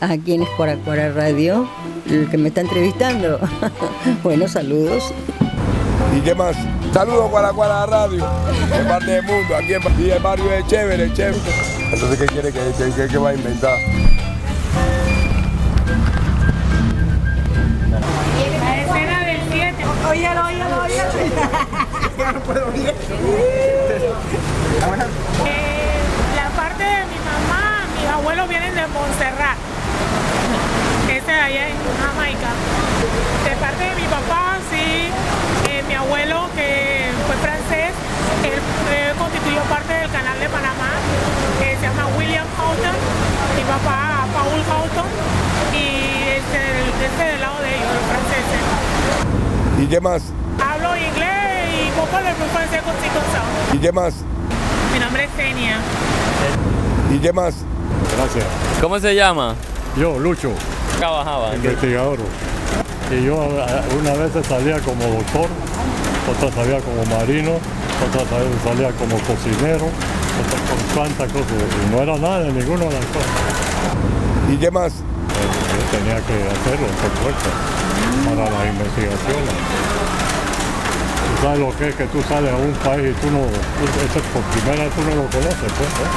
¿A quién es Cuaracuara Radio? El que me está entrevistando. bueno, saludos. ¿Y qué más? Saludos Cuaracuara Radio, en parte del mundo, aquí en y el barrio es chévere, chévere. Entonces, ¿qué quiere que, que, que- que va a inventar? La escena del 7. Óyalo, óyalo, óyalo. no puedo oír. La parte de mi mamá, mis abuelos vienen de Montserrat. Ese de allá en Jamaica. De parte de mi papá, sí. eh, mi abuelo, que fue francés, él eh, constituyó parte del canal de Panamá, que se llama William Houghton. Mi papá, Paul Houghton. Y este, este del lado de ellos, los franceses. ¿Y qué más? Hablo inglés y poco de francés con sí con sao. ¿Y qué más? Mi nombre es Kenia. ¿Y qué más? Gracias. ¿Cómo se llama? Yo, Lucho, Trabajaba. investigador. Y yo una vez salía como doctor, otra salía como marino, otra vez salía como cocinero, con cuantas cosas. Y no era nada de ninguna de las cosas. ¿Y qué más? Yo tenía que hacerlo, por supuesto, para las investigaciones. Tú sabes lo que es que tú sales a un país y tú no, eso por primera vez tú no lo conoces, pues, ¿eh?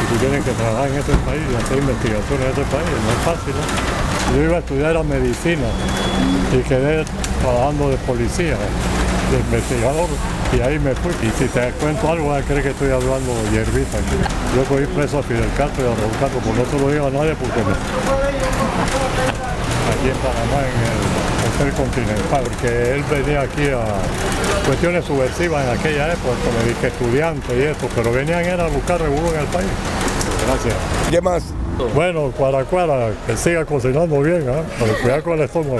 Y tú tienes que trabajar en ese país y hacer investigaciones en ese país, no es fácil, ¿no? Yo iba a estudiar a medicina y quedé trabajando de policía, de investigador, y ahí me fui. Y si te cuento algo, vas a creer que estoy hablando hierbita aquí. Yo cogí preso a Fidel Castro y a Raúl Castro, pues no se lo digo a nadie porque me, aquí en Panamá, en el Hotel Continental, porque él venía aquí a cuestiones subversivas en aquella época, como dije estudiante y esto, pero venían era a buscar revuelo en el país. Gracias. ¿Y qué más? Bueno, Cuaracuara, que siga cocinando bien. Pero cuidado con el estómago.